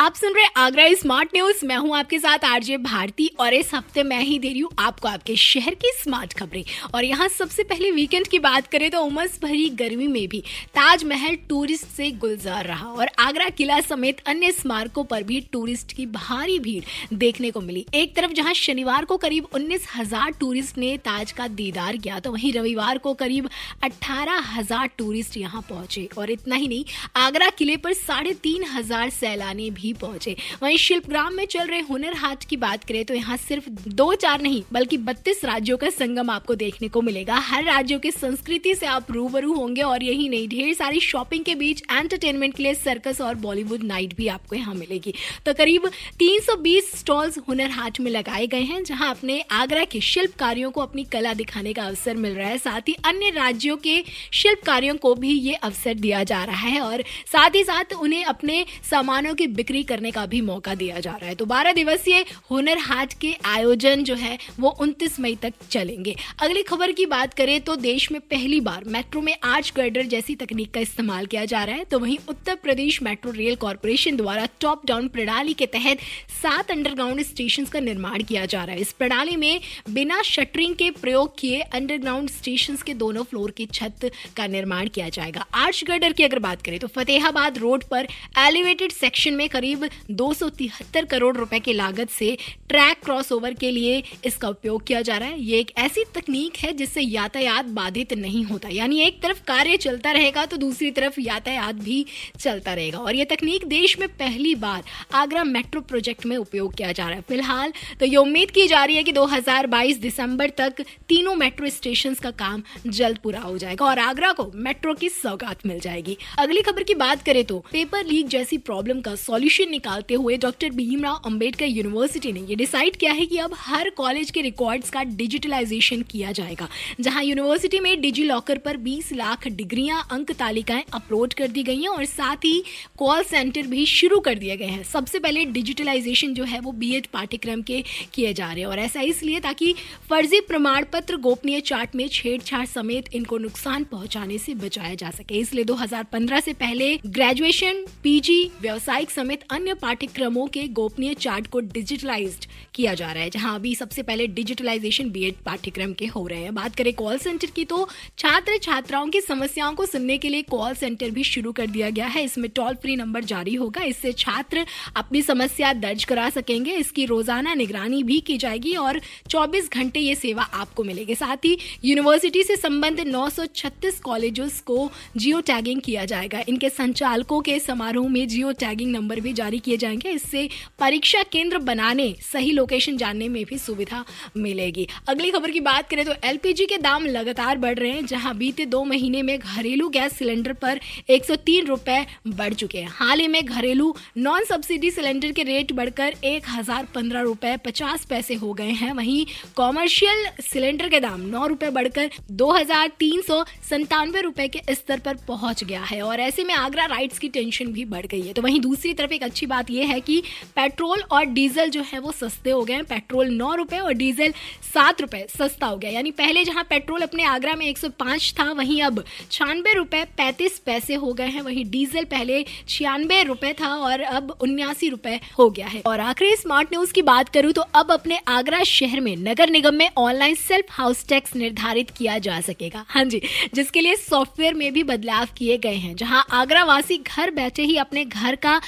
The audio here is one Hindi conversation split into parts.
आप सुन रहे आगरा स्मार्ट न्यूज़ मैं हूँ आपके साथ आरजे भारती और इस हफ़्ते मैं ही दे रही हूँ आपको आपके शहर की स्मार्ट खबरें। और यहाँ सबसे पहले वीकेंड की बात करें तो उमस भरी गर्मी में भी ताजमहल टूरिस्ट से गुलजार रहा और आगरा किला समेत अन्य स्मारकों पर भी टूरिस्ट की भारी भीड़ देखने को मिली। एक तरफ़ जहाँ शनिवार को करीब उन्नीस हज़ार टूरिस्ट ने ताज का दीदार किया तो वहीं रविवार को करीब अठारह हज़ार टूरिस्ट यहाँ पहुँचे। और इतना ही नहीं, आगरा किले पर साढ़े तीन हज़ार सैलानी भी पहुँचे। वहीं शिल्पग्राम में चल रहे हुनर हाट की बात करें तो यहाँ सिर्फ़ दो चार नहीं, बल्कि बत्तीस राज्यों का संगम आपको देखने को मिलेगा। हर राज्यों की संस्कृति से आप रूबरू होंगे और यही नहीं, ढेर सारी शॉपिंग के बीच एंटरटेनमेंट के लिए सर्कस और बॉलीवुड नाइट भी आपको यहाँ मिलेगी। तो करीब 320 स्टॉल्स हुनर हाट में लगाए गए हैं, जहाँ अपने आगरा के शिल्पकारियों को अपनी कला दिखाने का अवसर मिल रहा है। साथ ही अन्य राज्यों के शिल्पकारियों को भी ये अवसर दिया जा रहा है और साथ ही साथ उन्हें अपने सामानों की बिक्री करने का भी मौका दिया जा रहा है। तो बारह दिवसीय हुनर हाट के आयोजन जो है, वो उनतीस मई तक चलेंगे। अगली खबर की बात करें तो देश में पहली बार मेट्रो में आर्च गर्डर जैसी तकनीक का इस्तेमाल किया जा रहा है। तो वहीं Uttar Pradesh metro rail corporation द्वारा टॉप डाउन प्रणाली के तहत सात अंडरग्राउंड स्टेशन का निर्माण किया जा रहा है। इस प्रणाली में बिना शटरिंग के प्रयोग किए अंडरग्राउंड स्टेशन के दोनों फ्लोर की छत का निर्माण किया जाएगा। आर्च गर्डर की अगर बात करें तो फतेहाबाद रोड पर एलिवेटेड सेक्शन में करीब दो सौ तिहत्तर करोड़ रुपए की लागत से ट्रैक क्रॉसओवर के लिए इसका उपयोग किया जा रहा है। ये एक ऐसी तकनीक है जिससे यातायात बाधित नहीं होता। यानी एक तरफ़ कार्य चलता रहेगा तो दूसरी तरफ़ यातायात भी चलता रहेगा। और ये तकनीक देश में पहली बार आगरा मेट्रो प्रोजेक्ट में उपयोग किया जा रहा है। फ़िलहाल तो ये उम्मीद की जा रही है कि 2022 दिसंबर तक तीनों मेट्रो स्टेशन का काम जल्द पूरा हो जाएगा और आगरा को मेट्रो की सौगात मिल जाएगी। अगली खबर की बात करें तो पेपर लीक जैसी प्रॉब्लम का सॉल्यूशन निकालते हुए डॉक्टर भीमराव अंबेडकर यूनिवर्सिटी ने ये डिसाइड किया है कि अब हर कॉलेज के रिकॉर्ड्स का डिजिटलाइजेशन किया जाएगा, जहाँ यूनिवर्सिटी में डिजी लॉकर पर 20 लाख डिग्रियाँ, अंक तालिकाएँ अपलोड कर दी गई हैं और साथ ही कॉल सेंटर भी शुरू कर दिए गए हैं। सबसे पहले डिजिटलाइजेशन जो है वो बीएड पाठ्यक्रम के किए जा रहे हैं और ऐसा इसलिए ताकि फर्जी प्रमाण पत्र गोपनीय चार्ट में छेड़छाड़ समेत इनको नुकसान पहुँचाने से बचाया जा सके। इसलिए 2015 से पहले ग्रेजुएशन, पीजी, व्यवसायिक समेत अन्य पाठ्यक्रमों के गोपनीय चार्ट को डिजिटलाइज्ड किया जा रहा है, जहाँ अभी सबसे पहले डिजिटलाइजेशन बीएड पाठ्यक्रम के हो रहे हैं। बात करें कॉल सेंटर की तो छात्र छात्राओं की समस्याओं को सुनने के लिए कॉल सेंटर भी शुरू कर दिया गया है। इसमें टोल फ्री नंबर जारी होगा। इससे छात्र अपनी समस्या दर्ज करा सकेंगे। इसकी रोज़ाना निगरानी भी की जाएगी और 24 घंटे ये सेवा आपको मिलेगी। साथ ही यूनिवर्सिटी से संबंधित 936 कॉलेजेस को जियो टैगिंग किया जाएगा। इनके संचालकों के समारोह में जियो टैगिंग नंबर भी जारी किए जाएँगे। इससे परीक्षा केंद्र बनाने, सही लोकेशन जानने में भी सुविधा मिलेगी। अगली खबर की बात करें तो एलपीजी के दाम लगातार बढ़ रहे हैं, जहाँ बीते दो महीने में घरेलू गैस सिलेंडर पर एक रुपए बढ़ चुके हैं। हाल ही में घरेलू नॉन सब्सिडी सिलेंडर के रेट बढ़कर एक हज़ार पंद्रह रुपए पचास पैसे हो गए हैं। वहीं कॉमर्शियल सिलेंडर के दाम नौ रुपए बढ़कर दो हज़ार तीन सौ संतानवे रुपए के स्तर पर पहुँच गया है। और ऐसे में आगरा राइट्स की टेंशन भी बढ़ गई है। तो वहीं दूसरी तरफ़ एक अच्छी बात यह है कि पेट्रोल और डीजल जो है वो सस्ते हो गए हैं। पेट्रोल नौ रुपए और डीजल सात रुपए, सस्ता हो गया। यानी पहले जहाँ पेट्रोल अपने आगरा में 105 था, वहीं अब छियानबे रुपए पैंतीस पैसे हो गए हैं। वहीं डीजल पहले छियानबे रुपए था और अब उन्यासी रुपए हो गया है। और आखिरी स्मार्ट न्यूज़ की बात करूँ तो अब अपने आगरा शहर में नगर निगम में ऑनलाइन सेल्फ हाउस टैक्स निर्धारित किया जा सकेगा। हाँ जी, जिसके लिए सॉफ्टवेयर में भी बदलाव किए गए हैं, जहाँ आगरा वासी घर बैठे ही अपने घर का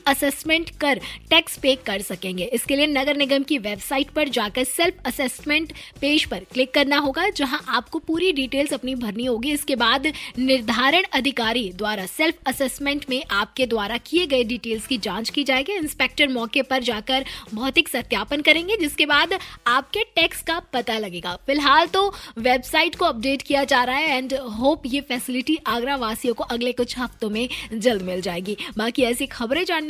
रीअसेसमेंट कर टैक्स पे कर सकेंगे। इसके लिए नगर निगम की वेबसाइट पर जाकर सेल्फ असेसमेंट पेज पर क्लिक करना होगा, जहाँ आपको पूरी डिटेल्स अपनी भरनी होगी। इसके बाद निर्धारण अधिकारी द्वारा सेल्फ असेसमेंट में आपके द्वारा किए गए डिटेल्स की जाँच की जाएगी। इंस्पेक्टर मौके पर जाकर भौतिक सत्यापन करेंगे, जिसके बाद आपके टैक्स का पता लगेगा। फ़िलहाल तो वेबसाइट को अपडेट किया जा रहा है एंड होप ये फैसिलिटी आगरा वासियों को अगले कुछ हफ्तों में जल्द मिल जाएगी। बाकी ऐसी खबरें जानने